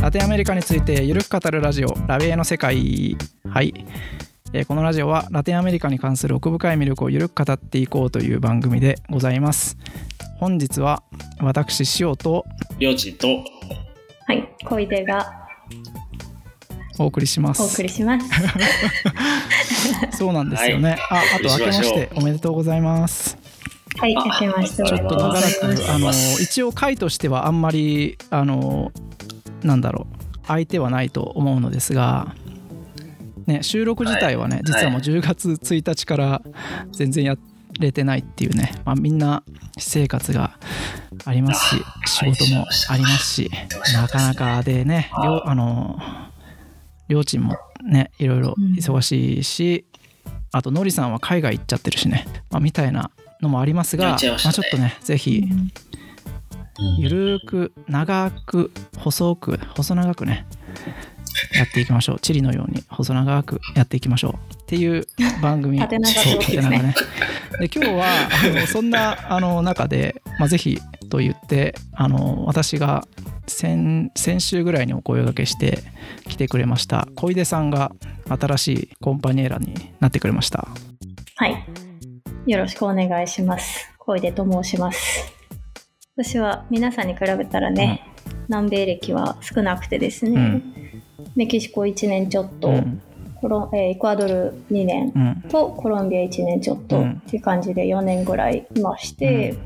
ラテンアメリカについてゆるく語るラジオラベエの世界。はい、えーこのラジオはラテンアメリカに関する奥深い魅力をゆるく語っていこうという番組でございます。本日は私塩とりょうちんと、はい、小出がお送りします。お送りします。そうなんですよね、ああと明けましておめでとうございますはい、あ明けましておちょめでとうっと長らございます。くあの一応回としてはあんまりあのなんだろう相手はないと思うのですが、ね、収録自体はね、はい実はもう10月1日から全然やれてないっていうね、まあ、みんな私生活がありますしあ仕事もありますしなかなかでねりょうあのりょうちんもねいろいろ忙しいし、あとのりさんは海外行っちゃってるしね、まあ、みたいなのもありますが、まね。あ、ちょっとねぜひゆるーく長く細く細長くねやっていきましょう。チリのように細長くやっていきましょう。っていう番組。縦長ってそうことですねね。で今日はあのそんなあの中で、まあ、ぜひと言ってあの私が先先週ぐらいにお声掛けして来てくれました小出さんが新しいコンパニエラになってくれました。はい、よろしくお願いします。小出と申します。私は皆さんに比べたらね、南米歴は少なくてですね、うん。メキシコ1年ちょっと、うん。コロえーエクアドル2年うん。とコロンビア1年ちょっとうん。っていう感じで4年ぐらいいまして、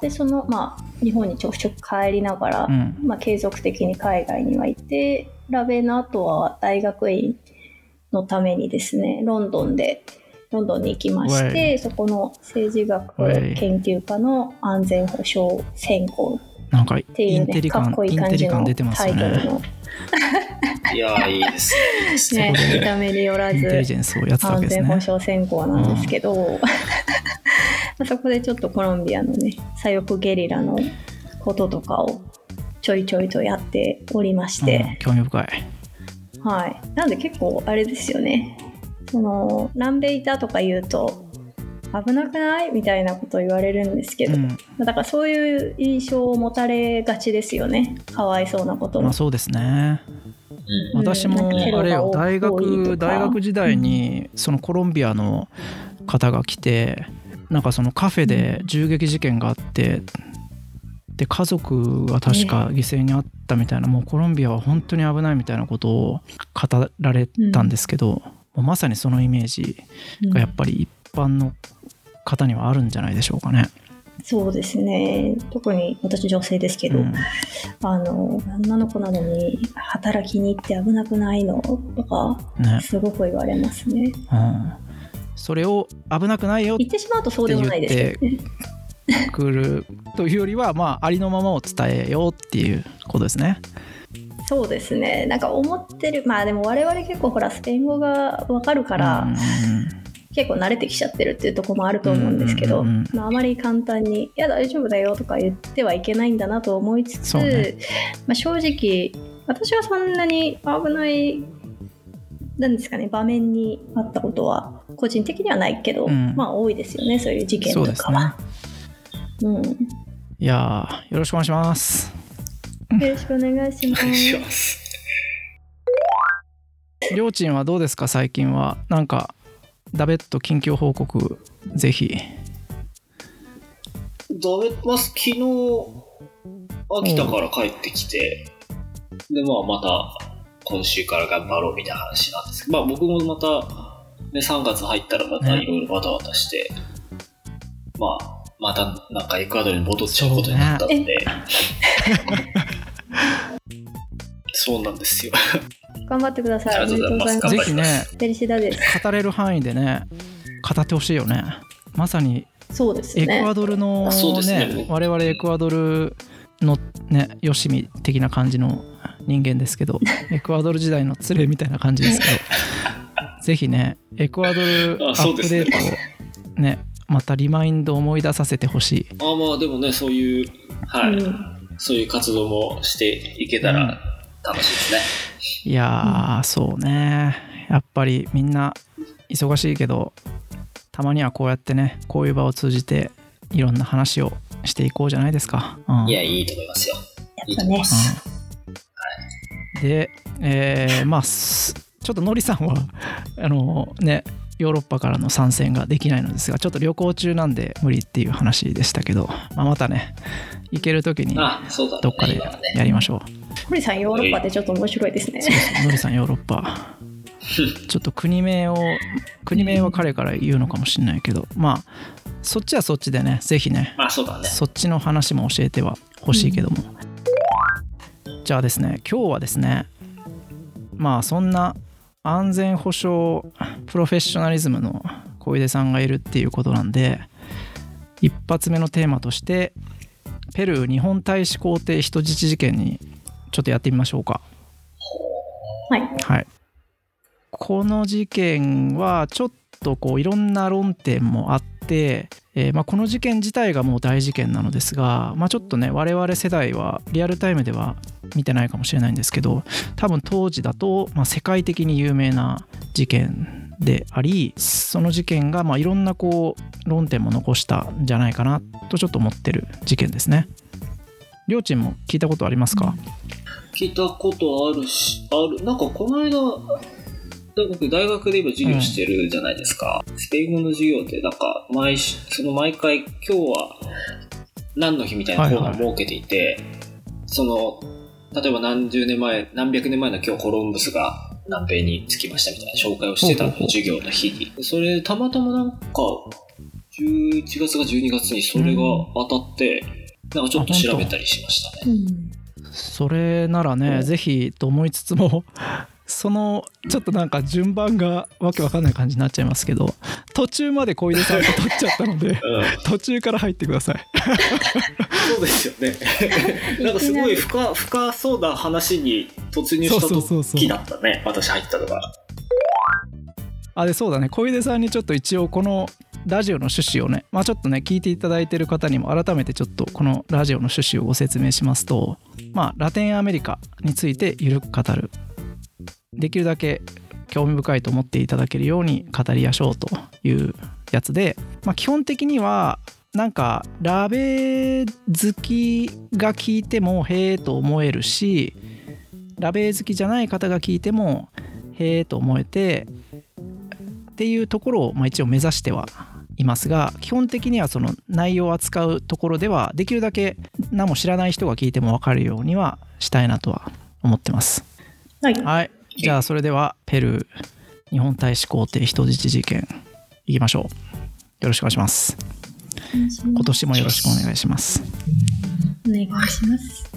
でそのまあ日本にちょくちょく帰りながら、うん。まあ、継続的に海外にはいてラベの後は大学院のためにですねロンドンでロンドンに行きましわてそこの政治学研究科の安全保障専攻なんかイっていうねンテリ感かっこいい感じのリ感出てますタよねイトルの、いやー、いいですね。いいですね見た目によらず安全保障専攻なんですけど、そこでちょっとコロンビアのね左翼ゲリラのこととかをちょいちょいとやっておりまして、うん興味深い。はい、なんで結構あれですよねその南米いたとか言うと危なくない？みたいなこと言われるんですけど、うん。だからそういう印象を持たれがちですよね。かわいそうなことも。まあ、そうですね。うん。私もうん。あれよ大学か。大学時代にそのコロンビアの方が来てなんかそのカフェで銃撃事件があってで家族が確か犠牲にあったみたいなもうコロンビアは本当に危ないみたいなことを語られたんですけど、もうまさにそのイメージがやっぱり一般の方にはあるんじゃないでしょうかね。そうですね。特に私女性ですけど、うん。あの女の子なのに働きに行って危なくないの？とかね。すごく言われますね。うん、それを危なくないよ言ってしまうとそうでもないですけどねくるというよりは、まあ、ありのままを伝えようっていうことですね。そうですねなんか思ってるまあでも我々結構ほらスペイン語がわかるから、うん結構慣れてきちゃってるっていうところもあると思うんですけど、うんうんうんまあ、あまり簡単に「いや大丈夫だよ」とか言ってはいけないんだなと思いつつ、ねまあ、正直私はそんなに危ないなんですかね場面にあったことは個人的にはないけど、うんまあ多いですよねそういう事件とかは。。うん、よいやーよろしくお願いします。ろしくお願いしまお願いしす。ます。りょうちんはどうですか最近はなんかダベット近況報告ぜひ。ダメます昨日、秋田から帰ってきて、で、まあ、また、今週から頑張ろうみたいな話なんですけど、まあ、僕もまた、ね、3月入ったらまたねいろいろバタバタして、まあ、またなんかエクアドルに戻っちゃうことになったんで、そうなんですよ。頑張ってください。ありがとうございますぜひねデリシダです。語れる範囲でね語ってほしいよね。まさにそうですエクアね。ドルのあそうですねね我々エクアドルのねよしみ的な感じの人間ですけど エクアドル時代の連れみたいな感じですけど ぜひねエクアドルアップデートをねまたリマインドを思い出させてほしいあまあ、でもね、そういう、はい、うんそういう活動もしていけたら楽しいですね。いやー、そうねやっぱりみんな忙しいけどたまにはこうやってねこういう場を通じていろんな話をしていこうじゃないですか、うんいや、いいと思いますよ。いいと思います。で、えーまあすちょっとのりさんはあのねヨーロッパからの参戦ができないのですがちょっと旅行中なんで無理っていう話でしたけど、まあ、またね行ける時に。どっかでやりましょう。堀さんヨーロッパってちょっと面白いですね。のりさんヨーロッパちょっと国名を国名は彼から言うのかもしれないけどまあそっちはそっちでねぜひねあ、そうだね。そっちの話も教えてはほしいけども、じゃあですね今日はですねまあそんな安全保障プロフェッショナリズムの小出さんがいるっていうことなんで一発目のテーマとしてペルー日本大使公邸人質事件にちょっとやってみましょうかはい。はいこの事件はちょっとこういろんな論点もあって、えーまあ、この事件自体がもう大事件なのですが、まあ、ちょっとね我々世代はリアルタイムでは見てないかもしれないんですけど多分当時だと、まあ、世界的に有名な事件でありその事件がまあいろんなこう論点も残したんじゃないかなとちょっと思ってる事件ですね。りょーちんも聞いたことありますか、聞いたことあるし、ある。なんかこの間、僕大学で今授業してるじゃないですか。スペイン語の授業で、なんか毎週、その毎回今日は何の日みたいなコーナーを設けていて、その、例えば何十年前、何百年前の今日コロンブスが南米に着きましたみたいな紹介をしてたの授業の日に。それ、たまたまなんか、11月か12月にそれが当たって、なんかちょっと調べたりしましたね。それならね、うんぜひと思いつつも そのちょっとなんか順番がわけわかんない感じになっちゃいますけど途中まで小出さんが取っちゃったのでうん途中から入ってくださいそうですよね。なんかすごい深深そうな話に突入したそうそうそうそう時だったね。私入ったのが。あでそうだね小出さんにちょっと一応このラジオの趣旨をねまあちょっとね聞いていただいてる方にも改めてちょっとこのラジオの趣旨をご説明しますとまあラテンアメリカについてゆるく語る。できるだけ興味深いと思っていただけるように語りましょうというやつで、まあ、基本的にはなんかラベ好きが聞いてもへえと思えるしラベ好きじゃない方が聞いてもへえと思えてっていうところを、まあ、一応目指してはいますが基本的にはその内容を扱うところではできるだけ何も知らない人が聞いても分かるようにはしたいなとは思ってます。はい。はいじゃあそれではペルー日本大使公邸人質事件いきましょう。よろしくお願いします。今年もよろしくお願いします。お願いします。